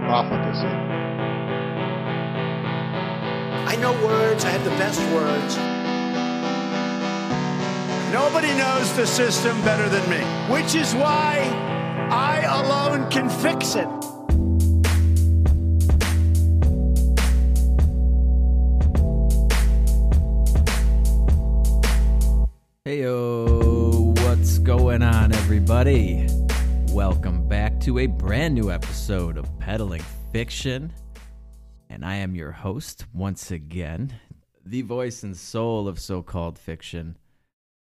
profligacy. I know words, I have the best words. Nobody knows the system better than me, which is why I alone can fix it. Heyo, what's going on, everybody? Welcome back to a brand new episode of Peddling Fiction. And I am your host once again, the voice and soul of so called fiction,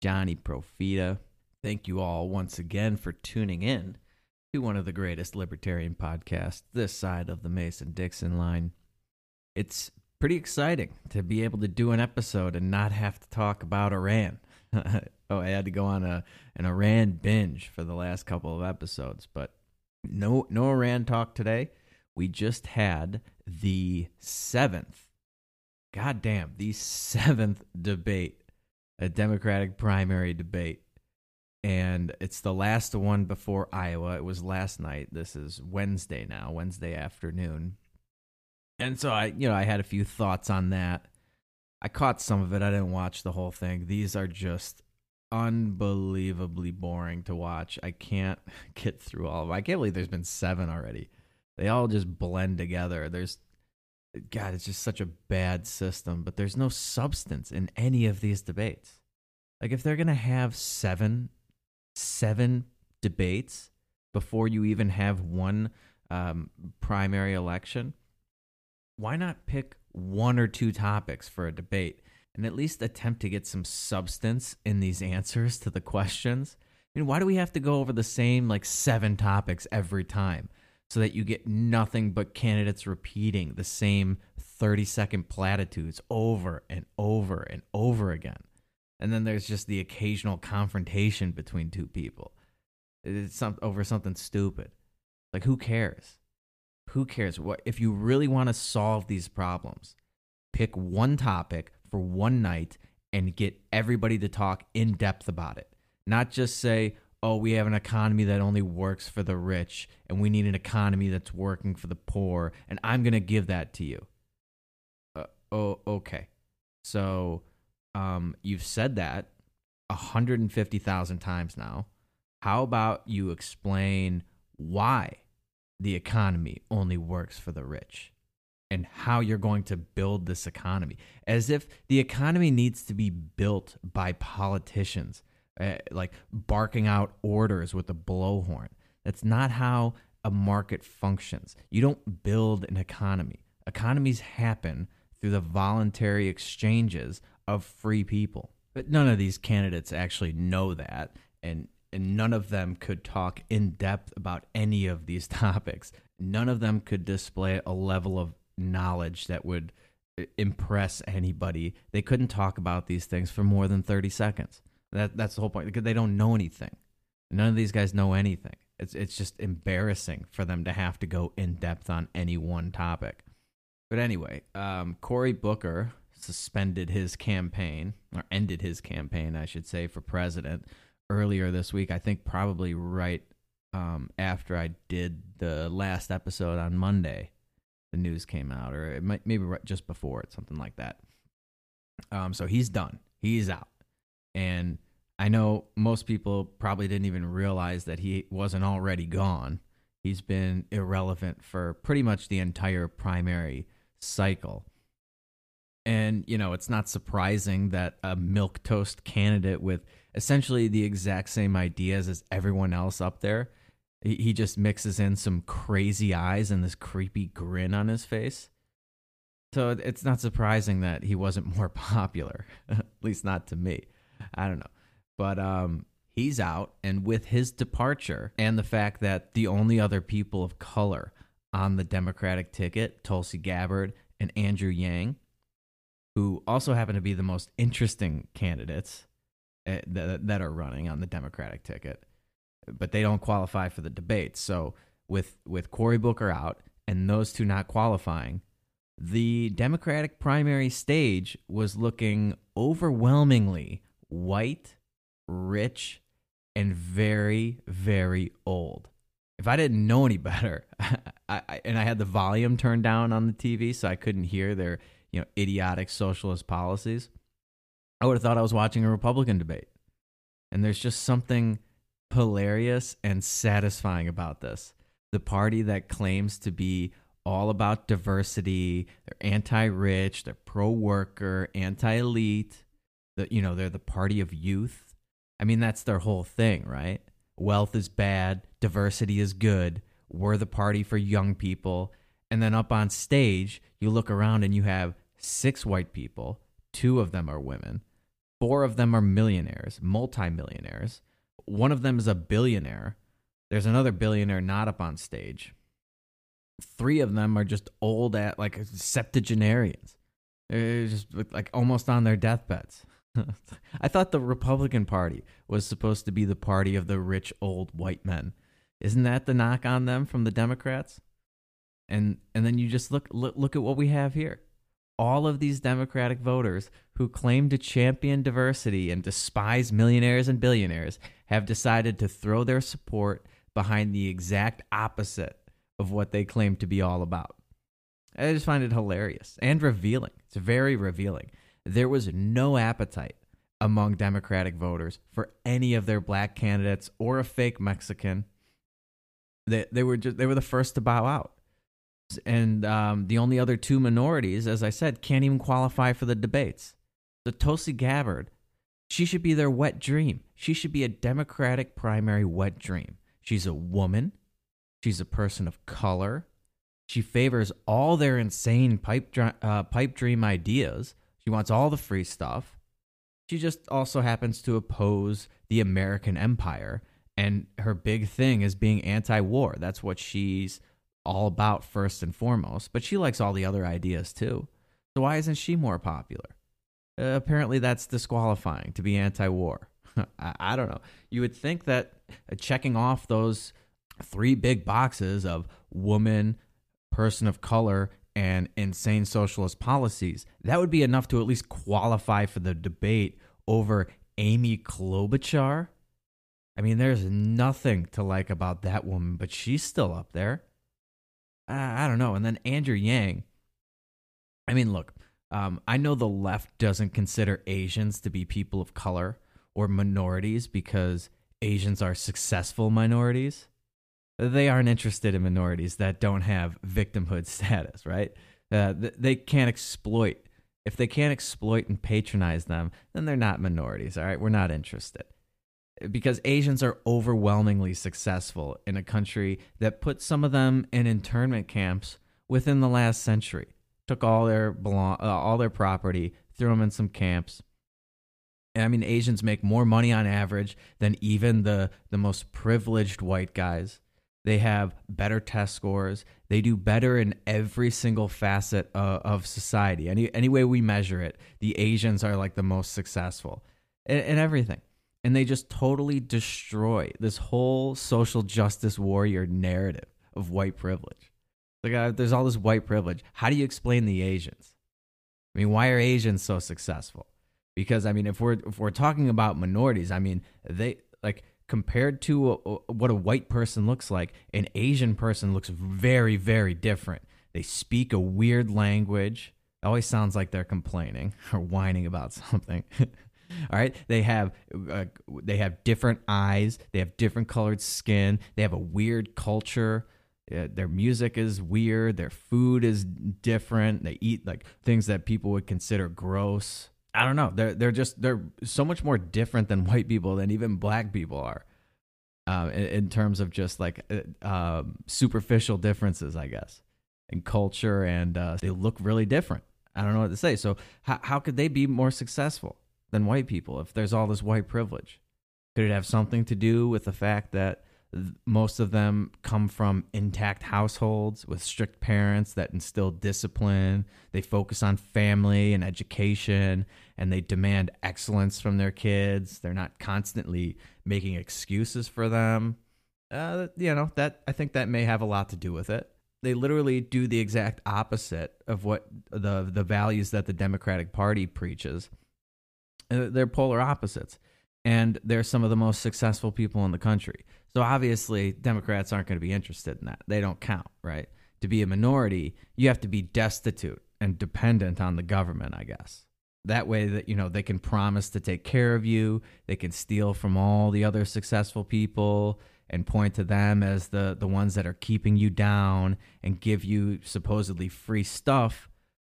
Johnny Profita. Thank you all once again for tuning in to one of the greatest libertarian podcasts this side of the Mason Dixon line. It's pretty exciting to be able to do an episode and not have to talk about Iran. oh, I had to go on a an Iran binge for the last couple of episodes, but no no Iran talk today. We just had the seventh, goddamn, the seventh debate, a Democratic primary debate, and it's the last one before Iowa. It was last night. This is Wednesday now, Wednesday afternoon, and so I, you know, I had a few thoughts on that. I caught some of it. I didn't watch the whole thing. These are just unbelievably boring to watch. I can't get through all of them. I can't believe there's been seven already. They all just blend together. There's, God, it's just such a bad system, but there's no substance in any of these debates. Like, if they're to have seven, seven debates before you even have one um, primary election, why not pick one or two topics for a debate and at least attempt to get some substance in these answers to the questions. I mean, why do we have to go over the same like seven topics every time so that you get nothing but candidates repeating the same 30 second platitudes over and over and over again? And then there's just the occasional confrontation between two people. It's some, over something stupid. Like, who cares? Who cares? What if you really want to solve these problems? Pick one topic for one night and get everybody to talk in depth about it. Not just say, "Oh, we have an economy that only works for the rich and we need an economy that's working for the poor and I'm going to give that to you." Uh, oh, okay. So, um you've said that 150,000 times now. How about you explain why the economy only works for the rich and how you're going to build this economy. As if the economy needs to be built by politicians uh, like barking out orders with a blowhorn. That's not how a market functions. You don't build an economy. Economies happen through the voluntary exchanges of free people. But none of these candidates actually know that and and none of them could talk in depth about any of these topics. None of them could display a level of knowledge that would uh, impress anybody. They couldn't talk about these things for more than 30 seconds. That that's the whole point because they don't know anything. None of these guys know anything. It's it's just embarrassing for them to have to go in depth on any one topic. But anyway, um, Cory Booker suspended his campaign or ended his campaign, I should say, for president earlier this week. I think probably right um, after I did the last episode on Monday the news came out, or it might maybe right just before it, something like that. Um, so he's done. He's out, and I know most people probably didn't even realize that he wasn't already gone. He's been irrelevant for pretty much the entire primary cycle. And, you know, it's not surprising that a milquetoast candidate with essentially the exact same ideas as everyone else up there he just mixes in some crazy eyes and this creepy grin on his face. So it's not surprising that he wasn't more popular, at least not to me. I don't know. But um, he's out, and with his departure and the fact that the only other people of color on the Democratic ticket, Tulsi Gabbard and Andrew Yang, who also happen to be the most interesting candidates that, that are running on the Democratic ticket, but they don't qualify for the debates. So with with Cory Booker out and those two not qualifying, the Democratic primary stage was looking overwhelmingly white, rich, and very, very old. If I didn't know any better, I, I, and I had the volume turned down on the TV so I couldn't hear their you know idiotic socialist policies, I would have thought I was watching a Republican debate. And there's just something hilarious and satisfying about this. The party that claims to be all about diversity, they're anti-rich, they're pro-worker, anti-elite, the, you know, they're the party of youth. I mean, that's their whole thing, right? Wealth is bad, diversity is good. We're the party for young people. And then up on stage, you look around and you have six white people, two of them are women, four of them are millionaires, multimillionaires. One of them is a billionaire. There's another billionaire not up on stage. Three of them are just old at like septuagenarians. They're just like almost on their deathbeds. I thought the Republican Party was supposed to be the party of the rich old white men. Isn't that the knock on them from the Democrats? And and then you just look look, look at what we have here. All of these Democratic voters who claim to champion diversity and despise millionaires and billionaires have decided to throw their support behind the exact opposite of what they claim to be all about. I just find it hilarious and revealing. It's very revealing there was no appetite among Democratic voters for any of their black candidates or a fake Mexican. They they were just they were the first to bow out, and um, the only other two minorities, as I said, can't even qualify for the debates. The Tulsi Gabbard, she should be their wet dream. She should be a Democratic primary wet dream. She's a woman. She's a person of color. She favors all their insane pipe uh, pipe dream ideas she wants all the free stuff. She just also happens to oppose the American empire. And her big thing is being anti war. That's what she's all about, first and foremost. But she likes all the other ideas too. So why isn't she more popular? Uh, apparently, that's disqualifying to be anti war. I, I don't know. You would think that uh, checking off those three big boxes of woman, person of color, and insane socialist policies, that would be enough to at least qualify for the debate over Amy Klobuchar. I mean, there's nothing to like about that woman, but she's still up there. I, I don't know. And then Andrew Yang. I mean, look, um, I know the left doesn't consider Asians to be people of color or minorities because Asians are successful minorities they aren't interested in minorities that don't have victimhood status, right? Uh, they can't exploit. If they can't exploit and patronize them, then they're not minorities, all right? We're not interested. Because Asians are overwhelmingly successful in a country that put some of them in internment camps within the last century. Took all their belong, uh, all their property, threw them in some camps. And I mean, Asians make more money on average than even the the most privileged white guys. They have better test scores. They do better in every single facet uh, of society. Any any way we measure it, the Asians are like the most successful in, in everything, and they just totally destroy this whole social justice warrior narrative of white privilege. Like, uh, there's all this white privilege. How do you explain the Asians? I mean, why are Asians so successful? Because I mean, if we're if we're talking about minorities, I mean, they like compared to a, what a white person looks like, an Asian person looks very, very different. They speak a weird language. It always sounds like they're complaining or whining about something. All right, they have uh, they have different eyes. They have different colored skin. They have a weird culture. Their music is weird. Their food is different. They eat like things that people would consider gross. I don't know. They're they're just they're so much more different than white people than even black people are, uh, in, in, terms of just like uh, um, superficial differences, I guess, in culture, and uh, they look really different. I don't know what to say. So how how could they be more successful than white people if there's all this white privilege? Could it have something to do with the fact that Most of them come from intact households with strict parents that instill discipline. They focus on family and education, and they demand excellence from their kids. They're not constantly making excuses for them. Uh, you know that I think that may have a lot to do with it. They literally do the exact opposite of what the the values that the Democratic Party preaches. Uh, they're polar opposites and they're some of the most successful people in the country. So obviously, Democrats aren't going to be interested in that. They don't count, right? To be a minority, you have to be destitute and dependent on the government, I guess. That way that you know they can promise to take care of you, they can steal from all the other successful people and point to them as the the ones that are keeping you down and give you supposedly free stuff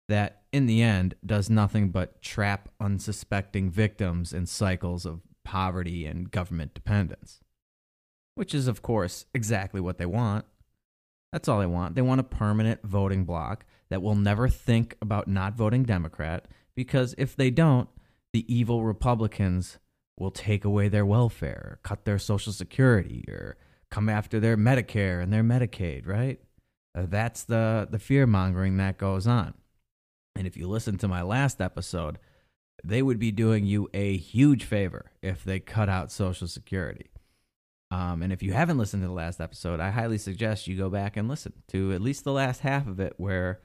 that in the end does nothing but trap unsuspecting victims in cycles of poverty and government dependence. Which is, of course, exactly what they want. That's all they want. They want a permanent voting bloc that will never think about not voting Democrat because if they don't, the evil Republicans will take away their welfare, cut their Social Security, or come after their Medicare and their Medicaid, right? Uh, that's the, the fear mongering that goes on. And if you listen to my last episode, they would be doing you a huge favor if they cut out Social Security. Um, and if you haven't listened to the last episode, I highly suggest you go back and listen to at least the last half of it, where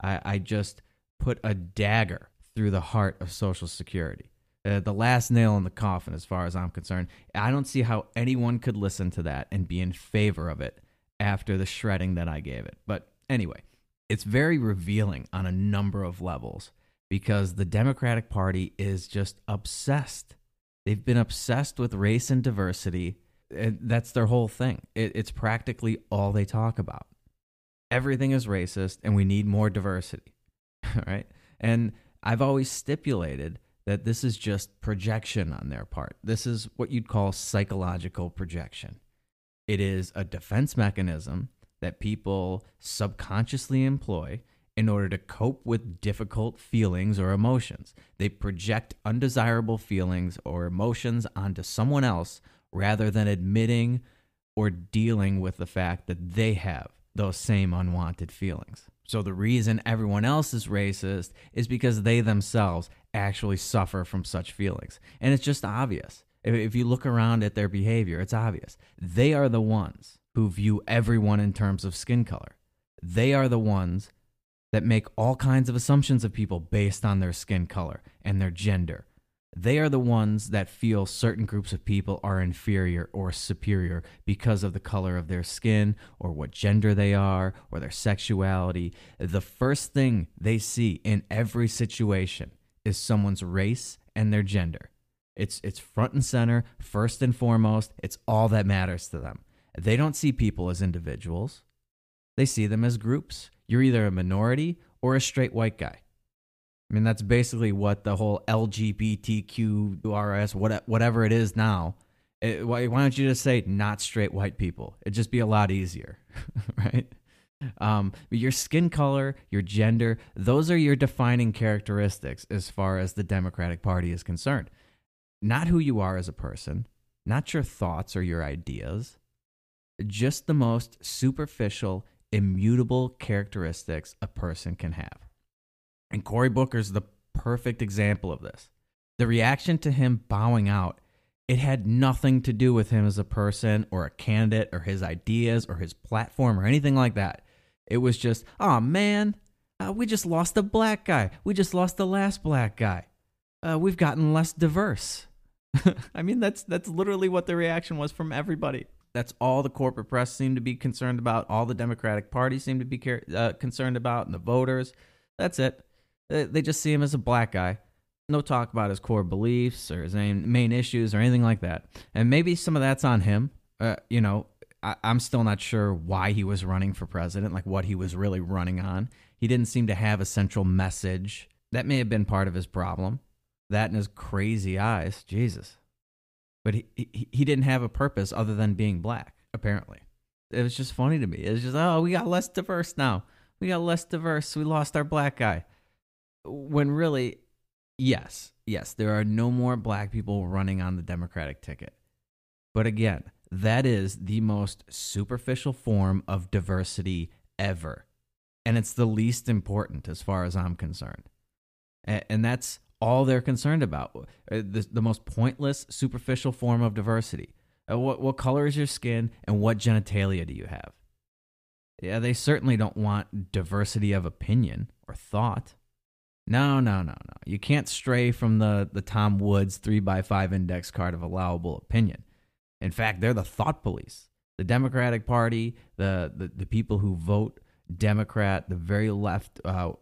I, I just put a dagger through the heart of Social Security. Uh, the last nail in the coffin, as far as I'm concerned. I don't see how anyone could listen to that and be in favor of it after the shredding that I gave it. But anyway, it's very revealing on a number of levels because the Democratic Party is just obsessed. They've been obsessed with race and diversity. That's their whole thing. it's practically all they talk about. Everything is racist, and we need more diversity. right? And I've always stipulated that this is just projection on their part. This is what you'd call psychological projection. It is a defense mechanism that people subconsciously employ in order to cope with difficult feelings or emotions. They project undesirable feelings or emotions onto someone else rather than admitting or dealing with the fact that they have those same unwanted feelings. So the reason everyone else is racist is because they themselves actually suffer from such feelings. And it's just obvious. If you look around at their behavior, it's obvious. They are the ones who view everyone in terms of skin color. They are the ones that make all kinds of assumptions of people based on their skin color and their gender. They are the ones that feel certain groups of people are inferior or superior because of the color of their skin or what gender they are or their sexuality. The first thing they see in every situation is someone's race and their gender. It's, it's front and center, first and foremost. It's all that matters to them. They don't see people as individuals, they see them as groups you're either a minority or a straight white guy. I mean, that's basically what the whole LGBTQRS, whatever it is now. It, why, why don't you just say not straight white people? It'd just be a lot easier, right? Um, your skin color, your gender, those are your defining characteristics as far as the Democratic Party is concerned. Not who you are as a person, not your thoughts or your ideas, just the most superficial immutable characteristics a person can have. And Cory Booker's the perfect example of this. The reaction to him bowing out, it had nothing to do with him as a person or a candidate or his ideas or his platform or anything like that. It was just, oh man, uh, we just lost a black guy. We just lost the last black guy. Uh, we've gotten less diverse. I mean, that's that's literally what the reaction was from everybody. That's all the corporate press seemed to be concerned about. All the Democratic Party seemed to be uh, concerned about, and the voters. That's it. They just see him as a black guy. No talk about his core beliefs or his main, issues or anything like that. And maybe some of that's on him. Uh, you know, I, I'm still not sure why he was running for president, like what he was really running on. He didn't seem to have a central message. That may have been part of his problem. That and his crazy eyes. Jesus but he, he, he didn't have a purpose other than being black apparently it was just funny to me it was just oh we got less diverse now we got less diverse we lost our black guy when really yes yes there are no more black people running on the democratic ticket but again that is the most superficial form of diversity ever. And it's the least important as far as I'm concerned. And that's all they're concerned about. Uh, the, the most pointless, superficial form of diversity. Uh, what, what color is your skin and what genitalia do you have? Yeah, they certainly don't want diversity of opinion or thought. No, no, no, no. You can't stray from the, the Tom Woods 3x5 index card of allowable opinion. In fact, they're the thought police. The Democratic Party, the, the, the people who vote Democrat, the very left uh,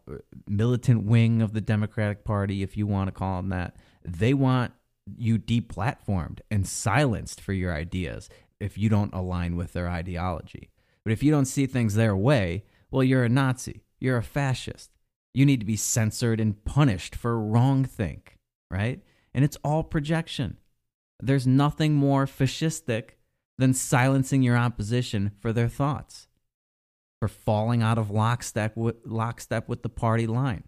militant wing of the Democratic Party, if you want to call them that, they want you deplatformed and silenced for your ideas if you don't align with their ideology. But if you don't see things their way, well, you're a Nazi. You're a fascist. You need to be censored and punished for wrong think, right? And it's all projection. There's nothing more fascistic than silencing your opposition for their thoughts, for falling out of lockstep with, lockstep with the party line.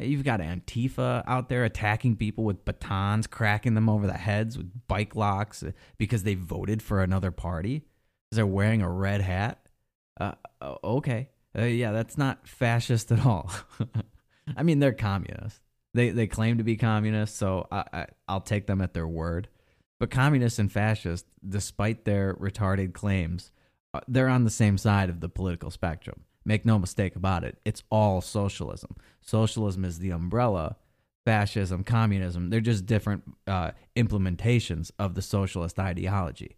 You've got Antifa out there attacking people with batons, cracking them over the heads with bike locks uh, because they voted for another party because they're wearing a red hat. Uh, okay, uh, yeah, that's not fascist at all. I mean, they're communists. They they claim to be communists, so I, I I'll take them at their word. But communists and fascists, despite their retarded claims, uh, they're on the same side of the political spectrum. Make no mistake about it. It's all socialism. Socialism is the umbrella. Fascism, communism, they're just different uh, implementations of the socialist ideology.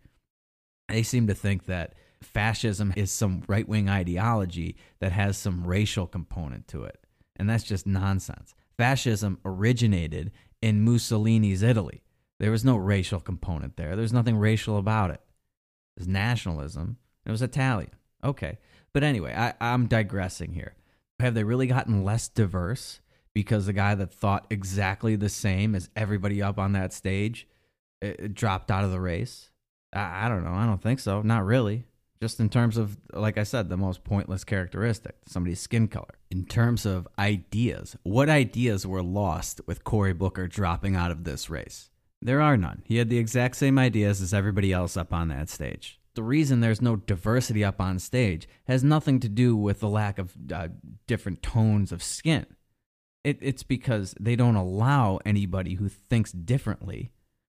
They seem to think that fascism is some right wing ideology that has some racial component to it. And that's just nonsense. Fascism originated in Mussolini's Italy. There was no racial component there, there's nothing racial about it. It was nationalism, it was Italian. Okay. But anyway, I, I'm digressing here. Have they really gotten less diverse because the guy that thought exactly the same as everybody up on that stage it, it dropped out of the race? I, I don't know. I don't think so. Not really just in terms of, like I said, the most pointless characteristic, somebody's skin color. In terms of ideas, what ideas were lost with Cory Booker dropping out of this race? There are none. He had the exact same ideas as everybody else up on that stage. The reason there's no diversity up on stage has nothing to do with the lack of uh, different tones of skin. It, it's because they don't allow anybody who thinks differently,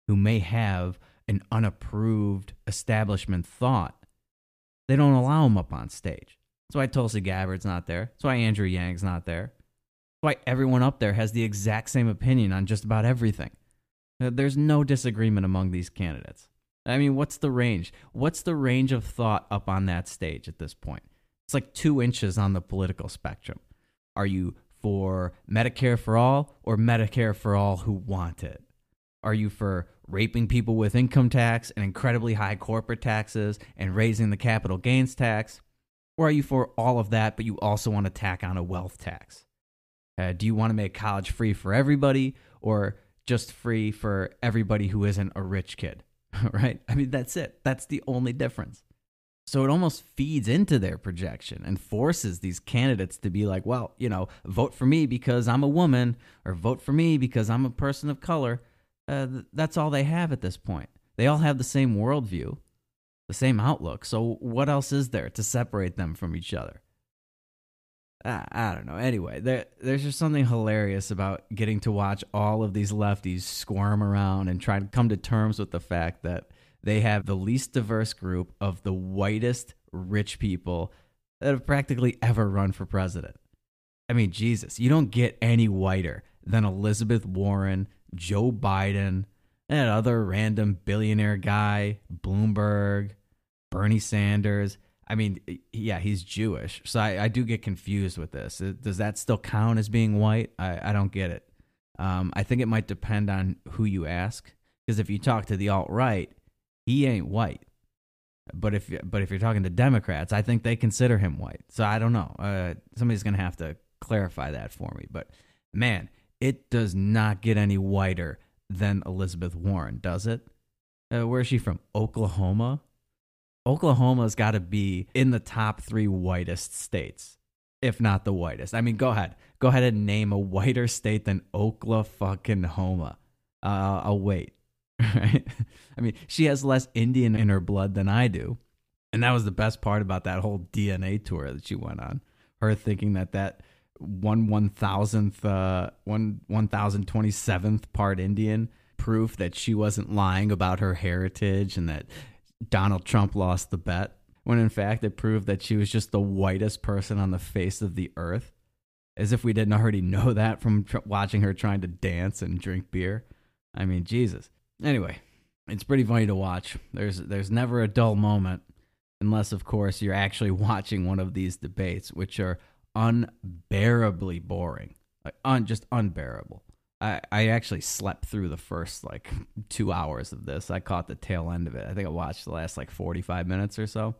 who may have an unapproved establishment thought, they don't allow him up on stage. That's why Tulsi Gabbard's not there. That's why Andrew Yang's not there. That's why everyone up there has the exact same opinion on just about everything. There's no disagreement among these candidates. I mean, what's the range? What's the range of thought up on that stage at this point? It's like two inches on the political spectrum. Are you for Medicare for all or Medicare for all who want it? Are you for raping people with income tax and incredibly high corporate taxes and raising the capital gains tax? Or are you for all of that, but you also want to tack on a wealth tax? Uh, do you want to make college free for everybody or just free for everybody who isn't a rich kid? right? I mean, that's it. That's the only difference. So it almost feeds into their projection and forces these candidates to be like, well, you know, vote for me because I'm a woman or vote for me because I'm a person of color uh, that's all they have at this point. They all have the same worldview, the same outlook. So what else is there to separate them from each other? I, I don't know. Anyway, there, there's just something hilarious about getting to watch all of these lefties squirm around and try to come to terms with the fact that they have the least diverse group of the whitest rich people that have practically ever run for president. I mean, Jesus, you don't get any whiter than Elizabeth Warren, Joe Biden, and other random billionaire guy, Bloomberg, Bernie Sanders. I mean, yeah, he's Jewish. So I, I do get confused with this. Does that still count as being white? I, I don't get it. Um, I think it might depend on who you ask. Because if you talk to the alt right, he ain't white. But if but if you're talking to Democrats, I think they consider him white. So I don't know. Uh, somebody's gonna have to clarify that for me. But man, it does not get any whiter than Elizabeth Warren, does it? Uh, where is she from? Oklahoma? Oklahoma's got to be in the top three whitest states, if not the whitest. I mean, go ahead. Go ahead and name a whiter state than Oklahoma. Uh, I'll wait. right? I mean, she has less Indian in her blood than I do. And that was the best part about that whole DNA tour that she went on. Her thinking that that one one thousandth, uh, one one thousand twenty seventh part Indian proof that she wasn't lying about her heritage and that Donald Trump lost the bet. When in fact it proved that she was just the whitest person on the face of the earth, as if we didn't already know that from tr- watching her trying to dance and drink beer. I mean, Jesus. Anyway, it's pretty funny to watch. There's there's never a dull moment unless of course you're actually watching one of these debates which are unbearably boring. Like un, just unbearable. I, I actually slept through the first like two hours of this. I caught the tail end of it. I think I watched the last like 45 minutes or so.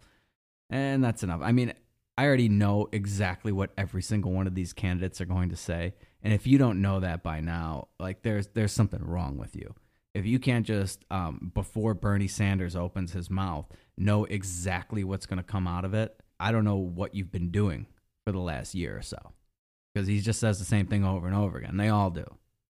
And that's enough. I mean, I already know exactly what every single one of these candidates are going to say. And if you don't know that by now, like there's there's something wrong with you. If you can't just um, before Bernie Sanders opens his mouth know exactly what's going to come out of it, I don't know what you've been doing for the last year or so. Because he just says the same thing over and over again. They all do.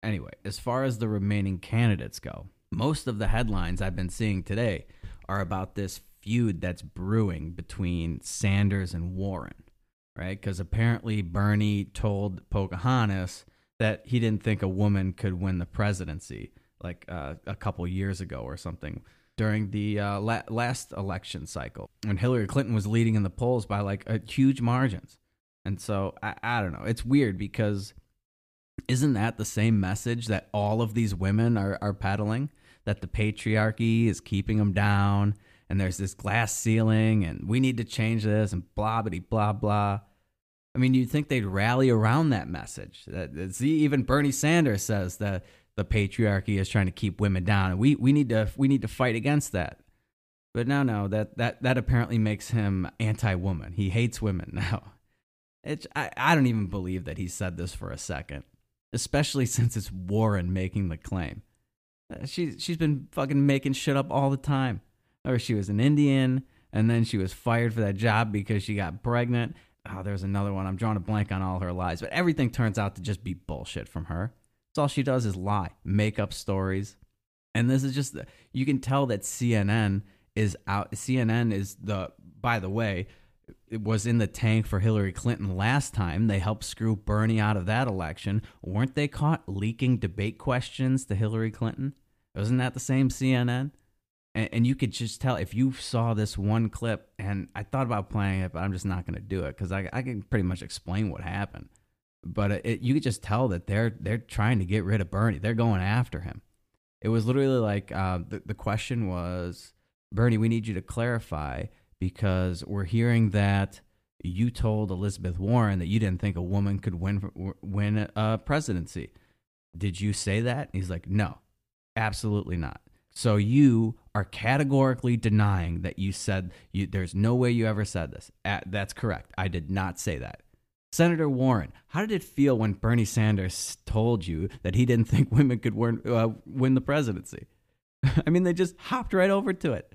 Anyway, as far as the remaining candidates go, most of the headlines I've been seeing today are about this feud that's brewing between Sanders and Warren, right? Because apparently Bernie told Pocahontas that he didn't think a woman could win the presidency like uh, a couple years ago or something during the uh, la- last election cycle when Hillary Clinton was leading in the polls by like huge margins. And so I, I don't know. It's weird because isn't that the same message that all of these women are, are peddling? That the patriarchy is keeping them down and there's this glass ceiling and we need to change this and blah, blah, blah, blah. I mean, you'd think they'd rally around that message. That, see, even Bernie Sanders says that the patriarchy is trying to keep women down, and we, we need to we need to fight against that. But no, no, that that that apparently makes him anti-woman. He hates women now. It's I, I don't even believe that he said this for a second, especially since it's Warren making the claim. Uh, she she's been fucking making shit up all the time. Or she was an Indian, and then she was fired for that job because she got pregnant. Oh, there's another one. I'm drawing a blank on all her lies, but everything turns out to just be bullshit from her. That's all she does is lie, make up stories. And this is just, you can tell that CNN is out. CNN is the, by the way, was in the tank for Hillary Clinton last time. They helped screw Bernie out of that election. Weren't they caught leaking debate questions to Hillary Clinton? Wasn't that the same CNN? And, and you could just tell if you saw this one clip, and I thought about playing it, but I'm just not going to do it because I, I can pretty much explain what happened. But it, you could just tell that they're they're trying to get rid of Bernie. They're going after him. It was literally like uh, the the question was, Bernie, we need you to clarify because we're hearing that you told Elizabeth Warren that you didn't think a woman could win win a presidency. Did you say that? He's like, no, absolutely not. So you are categorically denying that you said you, there's no way you ever said this. that's correct. I did not say that. Senator Warren, how did it feel when Bernie Sanders told you that he didn't think women could win, uh, win the presidency? I mean, they just hopped right over to it.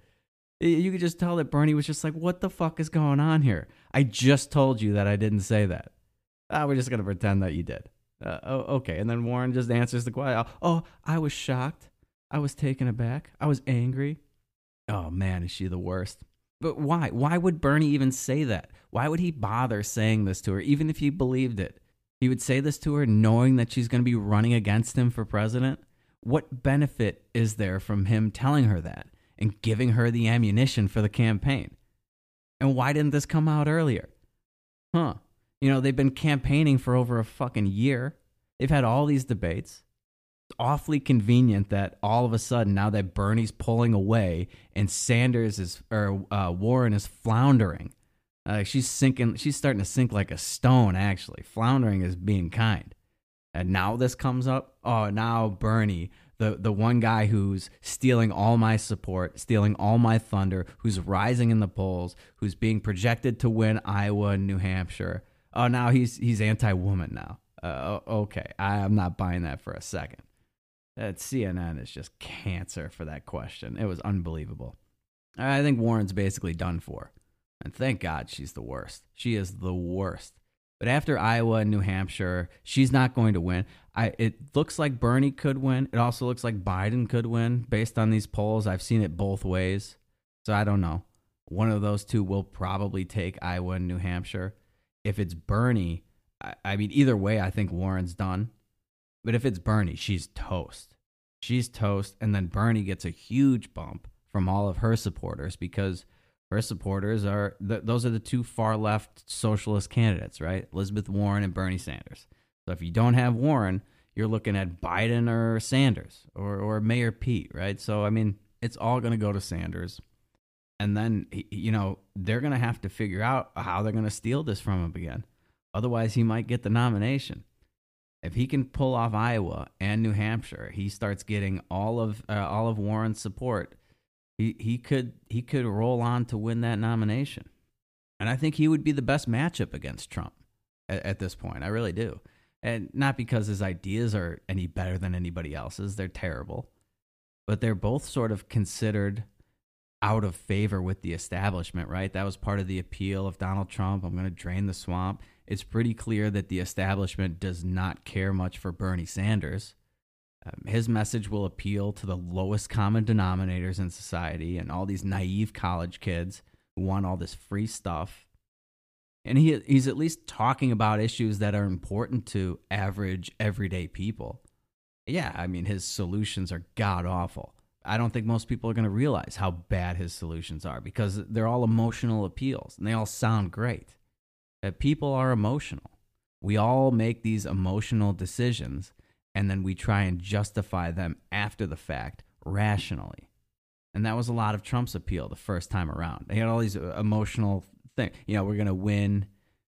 You could just tell that Bernie was just like, what the fuck is going on here? I just told you that I didn't say that. Ah, we're just going to pretend that you did. Uh, oh, okay. And then Warren just answers the question. Oh, I was shocked. I was taken aback. I was angry. Oh, man, is she the worst? But why? Why would Bernie even say that? Why would he bother saying this to her, even if he believed it? He would say this to her knowing that she's going to be running against him for president? What benefit is there from him telling her that and giving her the ammunition for the campaign? And why didn't this come out earlier? Huh. You know, they've been campaigning for over a fucking year. They've had all these debates It's awfully convenient that all of a sudden now that Bernie's pulling away and Sanders is or uh, Warren is floundering. Uh, she's sinking. She's starting to sink like a stone. Actually, floundering is being kind. And now this comes up. Oh, now Bernie, the the one guy who's stealing all my support, stealing all my thunder, who's rising in the polls, who's being projected to win Iowa and New Hampshire. Oh, now he's he's anti-woman now. Uh, okay, I, I'm not buying that for a second. That CNN is just cancer for that question. It was unbelievable. I think Warren's basically done for. And thank God she's the worst. She is the worst. But after Iowa and New Hampshire, she's not going to win. I, it looks like Bernie could win. It also looks like Biden could win based on these polls. I've seen it both ways. So I don't know. One of those two will probably take Iowa and New Hampshire. If it's Bernie, I, I mean, either way, I think Warren's done. But if it's Bernie, she's toast. She's toast. And then Bernie gets a huge bump from all of her supporters because her supporters are th- those are the two far left socialist candidates, right? Elizabeth Warren and Bernie Sanders. So if you don't have Warren, you're looking at Biden or Sanders or, or Mayor Pete, right? So, I mean, it's all going to go to Sanders. And then, you know, they're going to have to figure out how they're going to steal this from him again. Otherwise, he might get the nomination. If he can pull off Iowa and New Hampshire, he starts getting all of uh, all of Warren's support. He he could he could roll on to win that nomination, and I think he would be the best matchup against Trump at, at this point. I really do. And not because his ideas are any better than anybody else's. They're terrible. But they're both sort of considered out of favor with the establishment right? That was part of the appeal of donald trump. I'm going to drain the swamp. It's pretty clear that the establishment does not care much for bernie sanders um, his message will appeal to the lowest common denominators in society and all these naive college kids who want all this free stuff and he he's at least talking about issues that are important to average everyday people. Yeah, I mean his solutions are god awful. I don't think most people are going to realize how bad his solutions are because they're all emotional appeals and they all sound great. That people are emotional. We all make these emotional decisions and then we try and justify them after the fact rationally. And that was a lot of Trump's appeal the first time around. He had all these uh, emotional things. You know, we're gonna win.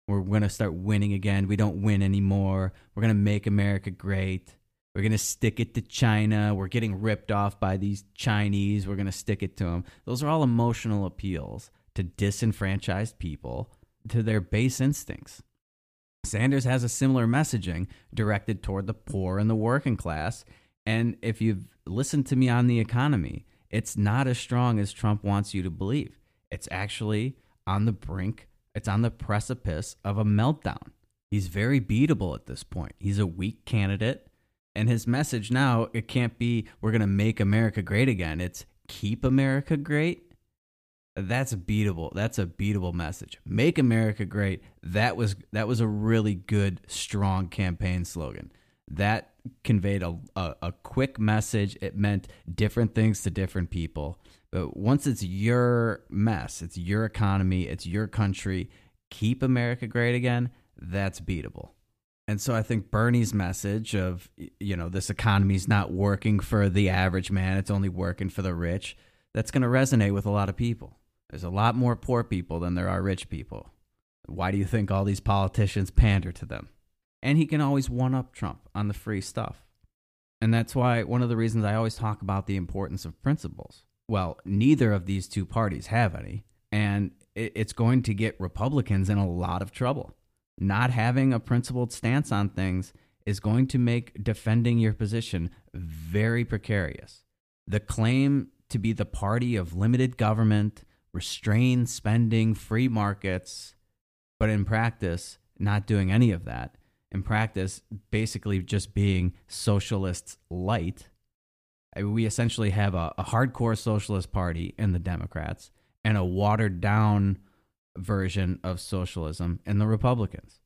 We're gonna start winning again. We don't win anymore. We're gonna make America great. We're gonna stick it to China. We're getting ripped off by these Chinese. We're gonna stick it to them. Those are all emotional appeals to disenfranchised people to their base instincts. Sanders has a similar messaging directed toward the poor and the working class. And if you've listened to me on the economy, it's not as strong as Trump wants you to believe. It's actually on the brink, it's on the precipice of a meltdown. He's very beatable at this point. He's a weak candidate. And his message now, it can't be, we're going to make America great again. It's keep America great. That's beatable. That's a beatable message. Make America great. That was that was a really good, strong campaign slogan. That conveyed a, a, a quick message. It meant different things to different people. But once it's your mess, it's your economy, it's your country, keep America great again, that's beatable. And so I think Bernie's message of, you know, this economy's not working for the average man, it's only working for the rich, that's going to resonate with a lot of people. There's a lot more poor people than there are rich people. Why do you think all these politicians pander to them? And he can always one up Trump on the free stuff. And that's why one of the reasons I always talk about the importance of principles well, neither of these two parties have any. And it's going to get Republicans in a lot of trouble. Not having a principled stance on things is going to make defending your position very precarious. The claim to be the party of limited government, restrained spending, free markets, but in practice, not doing any of that. In practice, basically just being socialists light we essentially have a, a hardcore socialist party in the Democrats and a watered down version of socialism in the Republicans.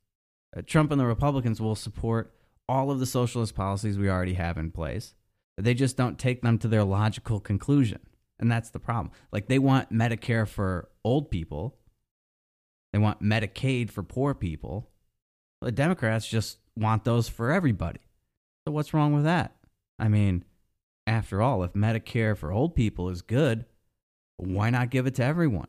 Uh, Trump and the Republicans will support all of the socialist policies we already have in place. They just don't take them to their logical conclusion. And that's the problem. Like they want Medicare for old people, they want Medicaid for poor people. The Democrats just want those for everybody. So what's wrong with that? I mean, after all, if Medicare for old people is good, why not give it to everyone?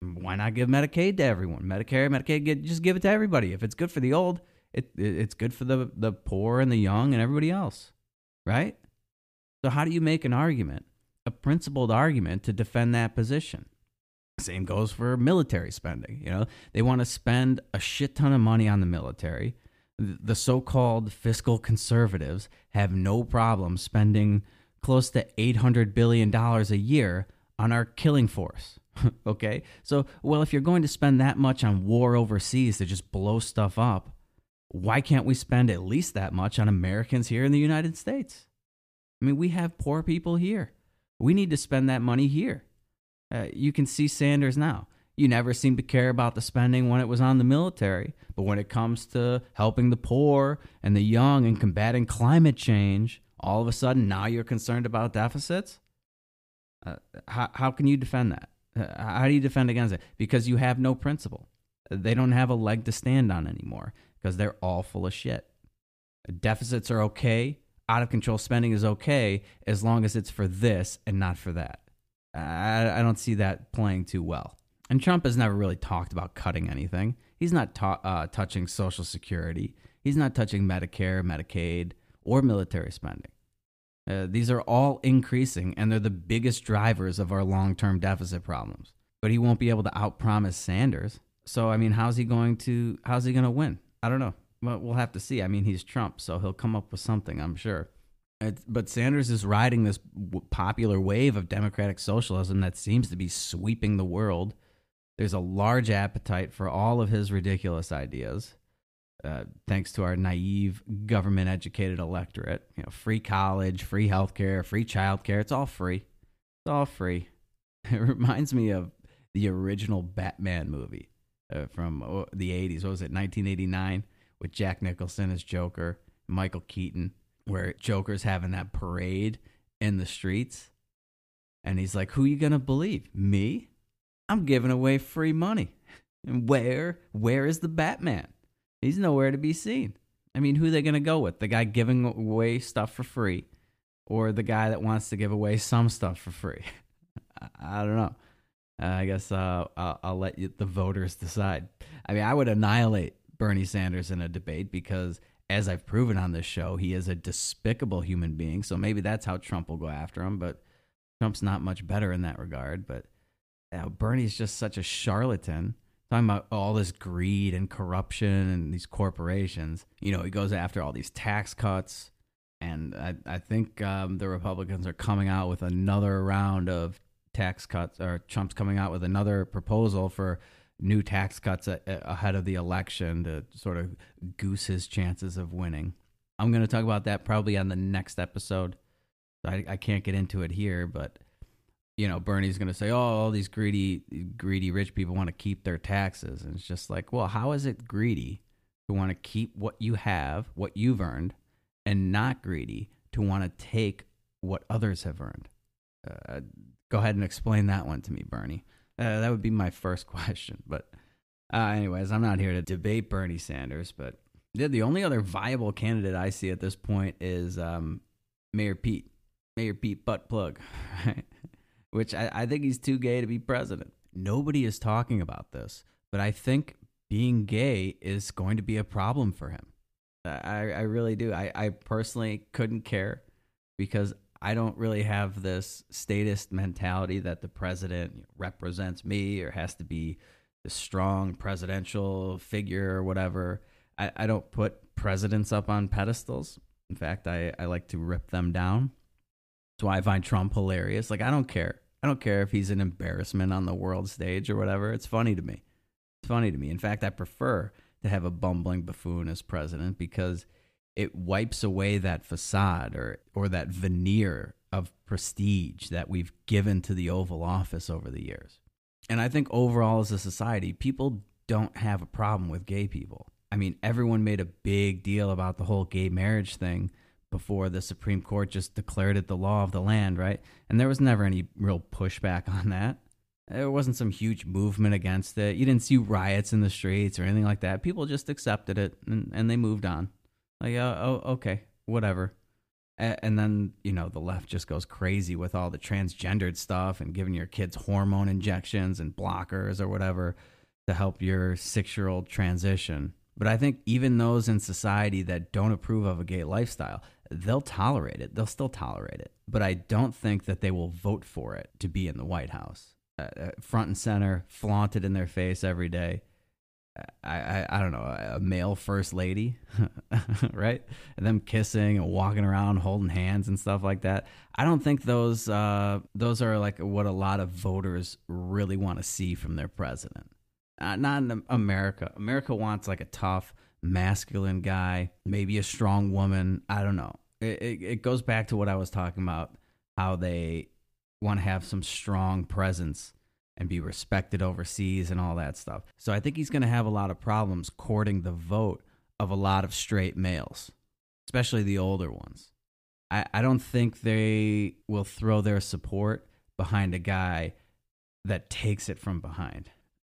Why not give Medicaid to everyone? Medicare, Medicaid, get, just give it to everybody. If it's good for the old, it, it, it's good for the, the poor and the young and everybody else, right? So, how do you make an argument, a principled argument to defend that position? Same goes for military spending. You know, they want to spend a shit ton of money on the military. The so called fiscal conservatives have no problem spending close to $800 billion a year on our killing force, okay? So, well, if you're going to spend that much on war overseas to just blow stuff up, why can't we spend at least that much on Americans here in the United States? I mean, we have poor people here. We need to spend that money here. Uh, you can see Sanders now. You never seem to care about the spending when it was on the military, but when it comes to helping the poor and the young and combating climate change, all of a sudden now you're concerned about deficits? Uh, how, how can you defend that? Uh, how do you defend against it? Because you have no principle. They don't have a leg to stand on anymore because they're all full of shit. Deficits are okay. Out of control spending is okay as long as it's for this and not for that. I, I don't see that playing too well. And Trump has never really talked about cutting anything. He's not ta- uh, touching Social Security. He's not touching Medicare, Medicaid, or military spending. Uh, these are all increasing, and they're the biggest drivers of our long term deficit problems. But he won't be able to outpromise Sanders. So, I mean, how's he going to how's he going to win? I don't know. Well, we'll have to see. I mean, he's Trump, so he'll come up with something, I'm sure. It's, but Sanders is riding this w- popular wave of democratic socialism that seems to be sweeping the world. There's a large appetite for all of his ridiculous ideas, uh, thanks to our naive government educated electorate. You know, free college, free healthcare, free childcare. It's all free. It's all free. It reminds me of the original Batman movie uh, from uh, the 80s. What was it, 1989? With Jack Nicholson as Joker, Michael Keaton, where Joker's having that parade in the streets. And he's like, Who you to believe? Me? I'm giving away free money. And where? Where is the Batman? He's nowhere to be seen. I mean, who are they to go with? The guy giving away stuff for free or the guy that wants to give away some stuff for free? I, I don't know. Uh, I guess uh, I'll, I'll, let you, the voters decide. I mean, I would annihilate Bernie Sanders in a debate because, as I've proven on this show, he is a despicable human being. So maybe that's how Trump will go after him. But Trump's not much better in that regard. But Bernie's just such a charlatan. Talking about all this greed and corruption and these corporations. You know, he goes after all these tax cuts. And I, I think um, the Republicans are coming out with another round of tax cuts, or Trump's coming out with another proposal for new tax cuts a, a, ahead of the election to sort of goose his chances of winning. I'm going to talk about that probably on the next episode. I, I can't get into it here, but you know, Bernie's going to say, "Oh, all these greedy, greedy rich people want to keep their taxes," and it's just like, well, how is it greedy to want to keep what you have, what you've earned, and not greedy to want to take what others have earned? Uh, go ahead and explain that one to me, Bernie. Uh, that would be my first question. But, uh, anyways, I'm not here to debate Bernie Sanders, but the only other viable candidate I see at this point is um, Mayor Pete, Mayor Pete Butt Plug, which I, I think he's too gay to be president. Nobody is talking about this, but I think being gay is going to be a problem for him. I, I really do. I, I personally couldn't care because I don't really have this statist mentality that the president represents me or has to be the strong presidential figure or whatever. I, I don't put presidents up on pedestals. In fact, I, I like to rip them down. That's why I find Trump hilarious. Like, I don't care. I don't care if he's an embarrassment on the world stage or whatever. It's funny to me. It's funny to me. In fact, I prefer to have a bumbling buffoon as president because it wipes away that facade or or that veneer of prestige that we've given to the Oval Office over the years. And I think overall as a society, people don't have a problem with gay people. I mean, everyone made a big deal about the whole gay marriage thing before the Supreme Court just declared it the law of the land, right? And there was never any real pushback on that. There wasn't some huge movement against it. You didn't see riots in the streets or anything like that. People just accepted it and, and they moved on. Like, oh, oh okay, whatever. And then, you know, the left just goes crazy with all the transgendered stuff and giving your kids hormone injections and blockers or whatever to help your six year old transition. But I think even those in society that don't approve of a gay lifestyle, they'll tolerate it. They'll still tolerate it. But I don't think that they will vote for it to be in the White House. Uh, uh front and center, flaunted in their face every day. I, I, I don't know a male first lady, right? And them kissing and walking around holding hands and stuff like that. I don't think those uh, those are like what a lot of voters really want to see from their president. Uh, not in America. America wants like a tough, masculine guy, maybe a strong woman. I don't know. It, it, it goes back to what I was talking about, how they want to have some strong presence and be respected overseas and all that stuff. So I think he's going to have a lot of problems courting the vote of a lot of straight males, especially the older ones. I, I don't think they will throw their support behind a guy that takes it from behind.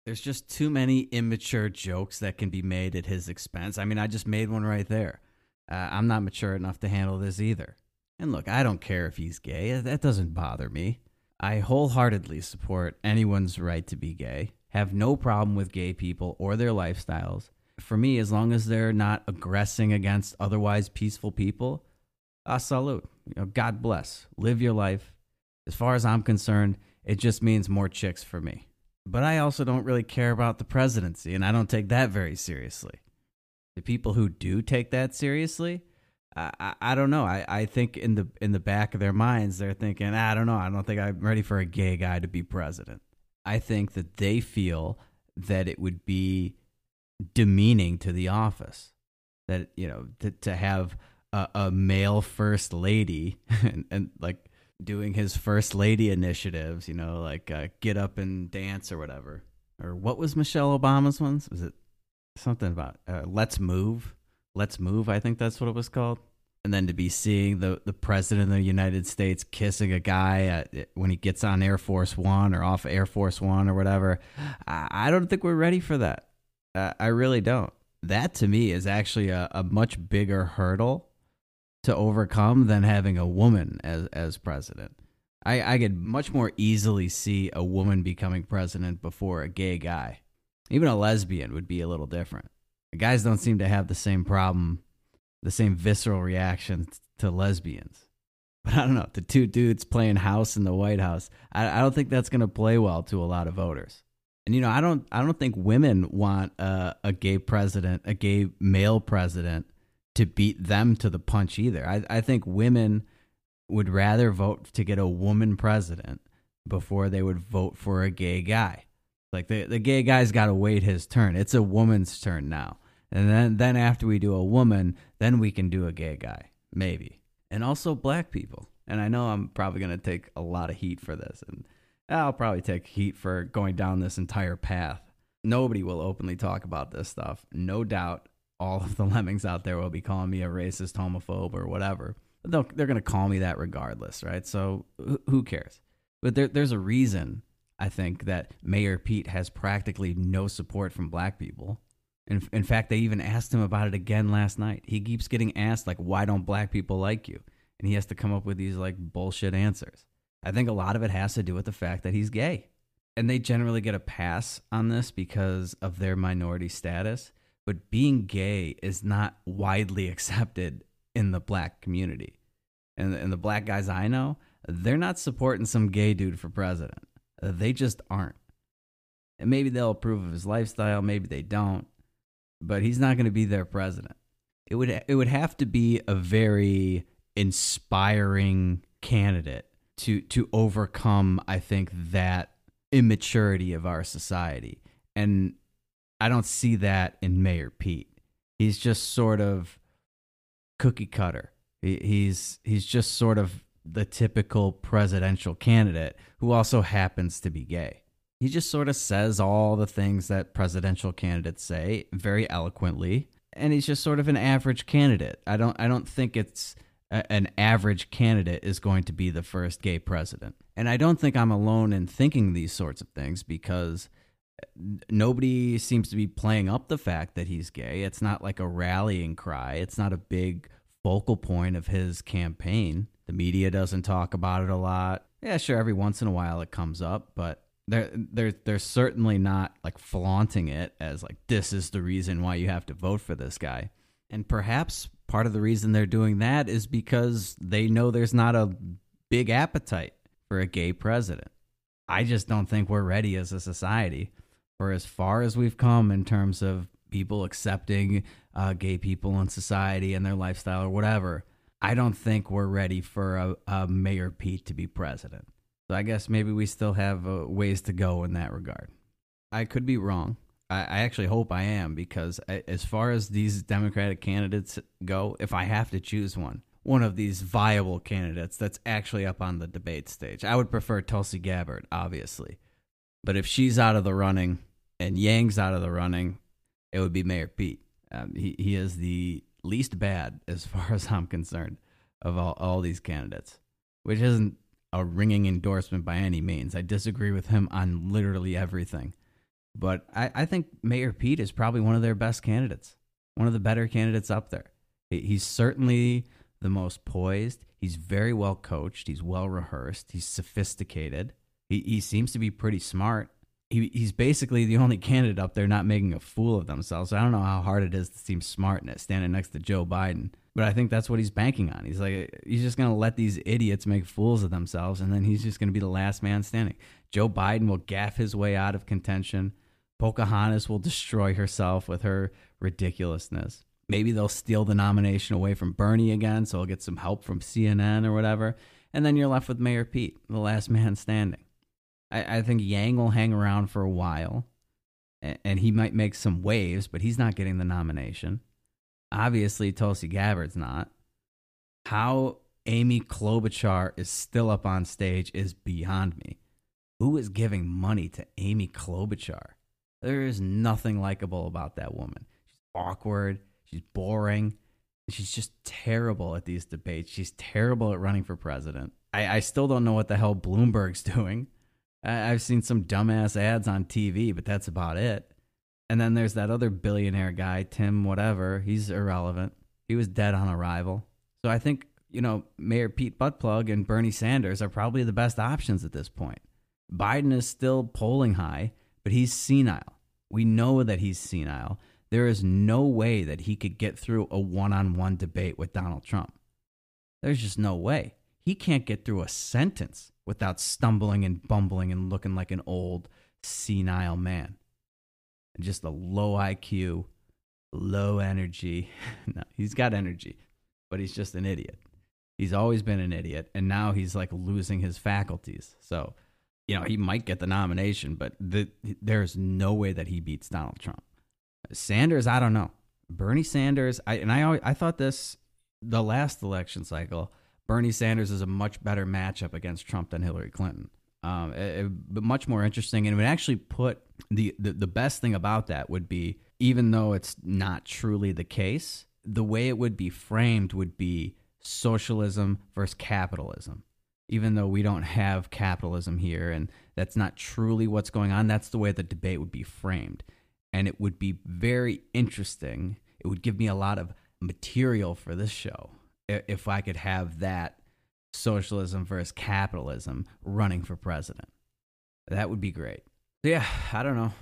There's just too many immature jokes that can be made at his expense. I mean, I just made one right there. Uh, I'm not mature enough to handle this either. And look, I don't care if he's gay. That doesn't bother me. I wholeheartedly support anyone's right to be gay. Have no problem with gay people or their lifestyles. For me, as long as they're not aggressing against otherwise peaceful people, I salute. You know, God bless. Live your life. As far as I'm concerned, it just means more chicks for me. But I also don't really care about the presidency, and I don't take that very seriously. The people who do take that seriously, I, I don't know. I, I think in the in the back of their minds, they're thinking, I don't know. I don't think I'm ready for a gay guy to be president. I think that they feel that it would be demeaning to the office that you know to, to have a, a male first lady and, and like doing his first lady initiatives, you know, like uh, get up and dance or whatever. Or what was Michelle Obama's ones? Was it something about uh, let's move? Let's move. I think that's what it was called. And then to be seeing the the president of the United States kissing a guy at, when he gets on Air Force One or off Air Force One or whatever, I, I don't think we're ready for that. Uh, I really don't. That to me is actually a, a much bigger hurdle to overcome than having a woman as as president. I, I could much more easily see a woman becoming president before a gay guy. Even a lesbian would be a little different. Guys don't seem to have the same problem, the same visceral reaction to lesbians. But I don't know. The two dudes playing house in the White House, I, I don't think that's going to play well to a lot of voters. And you know, I don't, I don't think women want a, a gay president, a gay male president to beat them to the punch either. I, I think women would rather vote to get a woman president before they would vote for a gay guy. Like the, the gay guy's got to wait his turn. It's a woman's turn now. And then, then after we do a woman, then we can do a gay guy, maybe. And also black people. And I know I'm probably to take a lot of heat for this. And I'll probably take heat for going down this entire path. Nobody will openly talk about this stuff. No doubt all of the lemmings out there will be calling me a racist, homophobe, or whatever. They're going to call me that regardless, right? So who cares? But there, there's a reason, I think, that Mayor Pete has practically no support from black people. In, in fact, they even asked him about it again last night. He keeps getting asked, like, why don't black people like you? And he has to come up with these, like, bullshit answers. I think a lot of it has to do with the fact that he's gay. And they generally get a pass on this because of their minority status but being gay is not widely accepted in the black community. And, and the black guys I know, they're not supporting some gay dude for president. They just aren't. And maybe they'll approve of his lifestyle, maybe they don't, but he's not going to be their president. It would it would have to be a very inspiring candidate to to overcome I think that immaturity of our society. And I don't see that in Mayor Pete. He's just sort of cookie cutter. He, he's he's just sort of the typical presidential candidate who also happens to be gay. He just sort of says all the things that presidential candidates say very eloquently, and he's just sort of an average candidate. I don't I don't think it's a, an average candidate is going to be the first gay president. And I don't think I'm alone in thinking these sorts of things because uh, nobody seems to be playing up the fact that he's gay. It's not like a rallying cry. It's not a big focal point of his campaign. The media doesn't talk about it a lot. Yeah, sure, every once in a while it comes up, but they're they're they're certainly not like flaunting it as like this is the reason why you have to vote for this guy. And perhaps part of the reason they're doing that is because they know there's not a big appetite for a gay president. I just don't think we're ready as a society for as far as we've come in terms of people accepting uh, gay people in society and their lifestyle or whatever, I don't think we're ready for a, a Mayor Pete to be president. So I guess maybe we still have uh, ways to go in that regard. I could be wrong. I, I actually hope I am because I, as far as these Democratic candidates go, if I have to choose one, one of these viable candidates that's actually up on the debate stage, I would prefer Tulsi Gabbard, obviously. But if she's out of the running and Yang's out of the running, it would be Mayor Pete. Um, he he is the least bad as far as I'm concerned of all, all these candidates, which isn't a ringing endorsement by any means. I disagree with him on literally everything. But I, I think Mayor Pete is probably one of their best candidates, one of the better candidates up there. He's certainly the most poised. He's very well coached. He's well rehearsed. He's sophisticated. He, he seems to be pretty smart. He, he's basically the only candidate up there not making a fool of themselves. So I don't know how hard it is to seem smart standing next to Joe Biden. But I think that's what he's banking on. He's like, he's just going to let these idiots make fools of themselves, and then he's just going to be the last man standing. Joe Biden will gaffe his way out of contention. Pocahontas will destroy herself with her ridiculousness. Maybe they'll steal the nomination away from Bernie again, so he'll get some help from CNN or whatever. And then you're left with Mayor Pete, the last man standing. I, I think Yang will hang around for a while, and, and he might make some waves, but he's not getting the nomination. Obviously, Tulsi Gabbard's not. How Amy Klobuchar is still up on stage is beyond me. Who is giving money to Amy Klobuchar? There is nothing likable about that woman. She's awkward. She's boring. She's just terrible at these debates. She's terrible at running for president. I, I still don't know what the hell Bloomberg's doing. I, I've seen some dumbass ads on TV, but that's about it. And then there's that other billionaire guy, Tim, whatever. He's irrelevant. He was dead on arrival. So I think, you know, Mayor Pete Buttplug and Bernie Sanders are probably the best options at this point. Biden is still polling high, but he's senile. We know that he's senile. There is no way that he could get through a one on one debate with Donald Trump. There's just no way. He can't get through a sentence without stumbling and bumbling and looking like an old, senile man just a low IQ, low energy. no, he's got energy, but he's just an idiot. He's always been an idiot, and now he's like losing his faculties. So, you know, he might get the nomination, but the, there's no way that he beats Donald Trump. Sanders, I don't know. Bernie Sanders, I and I always, I thought this the last election cycle. Bernie Sanders is a much better matchup against Trump than Hillary Clinton um, it, it, much more interesting, and it would actually put the, the the best thing about that would be even though it's not truly the case, the way it would be framed would be socialism versus capitalism. Even though we don't have capitalism here, and that's not truly what's going on, that's the way the debate would be framed, and it would be very interesting. It would give me a lot of material for this show if I could have that socialism versus capitalism running for president. That would be great. Yeah, I don't know.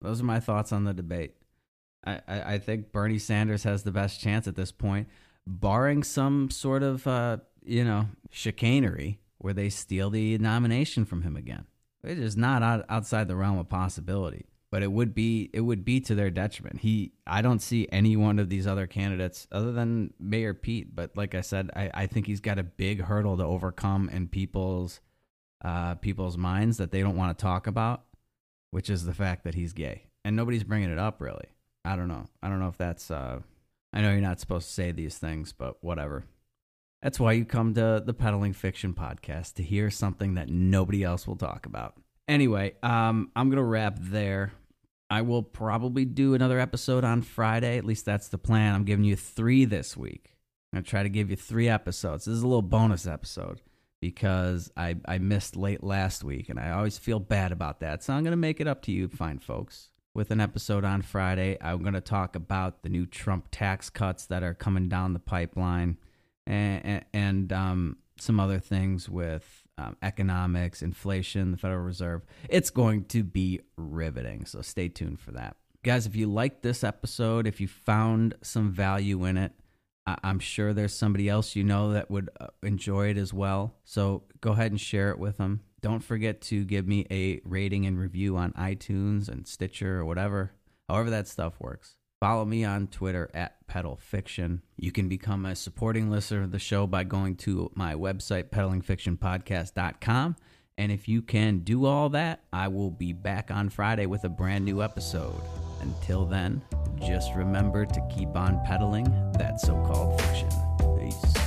Those are my thoughts on the debate. I, I, I think Bernie Sanders has the best chance at this point, barring some sort of, uh, you know, chicanery where they steal the nomination from him again. It is not out, outside the realm of possibility but it would be it would be to their detriment. He I don't see any one of these other candidates other than Mayor Pete, but like I said, I, I think he's got a big hurdle to overcome in people's uh, people's minds that they don't want to talk about, which is the fact that he's gay, and nobody's bringing it up really. I don't know. I don't know if that's. Uh, I know you're not supposed to say these things, but whatever. That's why you come to the Peddling Fiction podcast to hear something that nobody else will talk about. Anyway, um, I'm gonna wrap there. I will probably do another episode on Friday. At least that's the plan. I'm giving you three this week. I'm gonna try to give you three episodes. This is a little bonus episode because I I missed late last week, and I always feel bad about that. So I'm gonna make it up to you, fine folks, with an episode on Friday. I'm gonna talk about the new Trump tax cuts that are coming down the pipeline, and and um, some other things with um, economics, inflation, the Federal Reserve. It's going to be riveting. So stay tuned for that. Guys, if you liked this episode, if you found some value in it, I- I'm sure there's somebody else you know that would uh, enjoy it as well. So go ahead and share it with them. don't forget to give me a rating and review on iTunes and Stitcher or whatever, however that stuff works. Follow me on Twitter at Pedal Fiction. You can become a supporting listener of the show by going to my website, pedalingfictionpodcast.com. And if you can do all that, I will be back on Friday with a brand new episode. Until then, just remember to keep on peddling that so called fiction. Peace.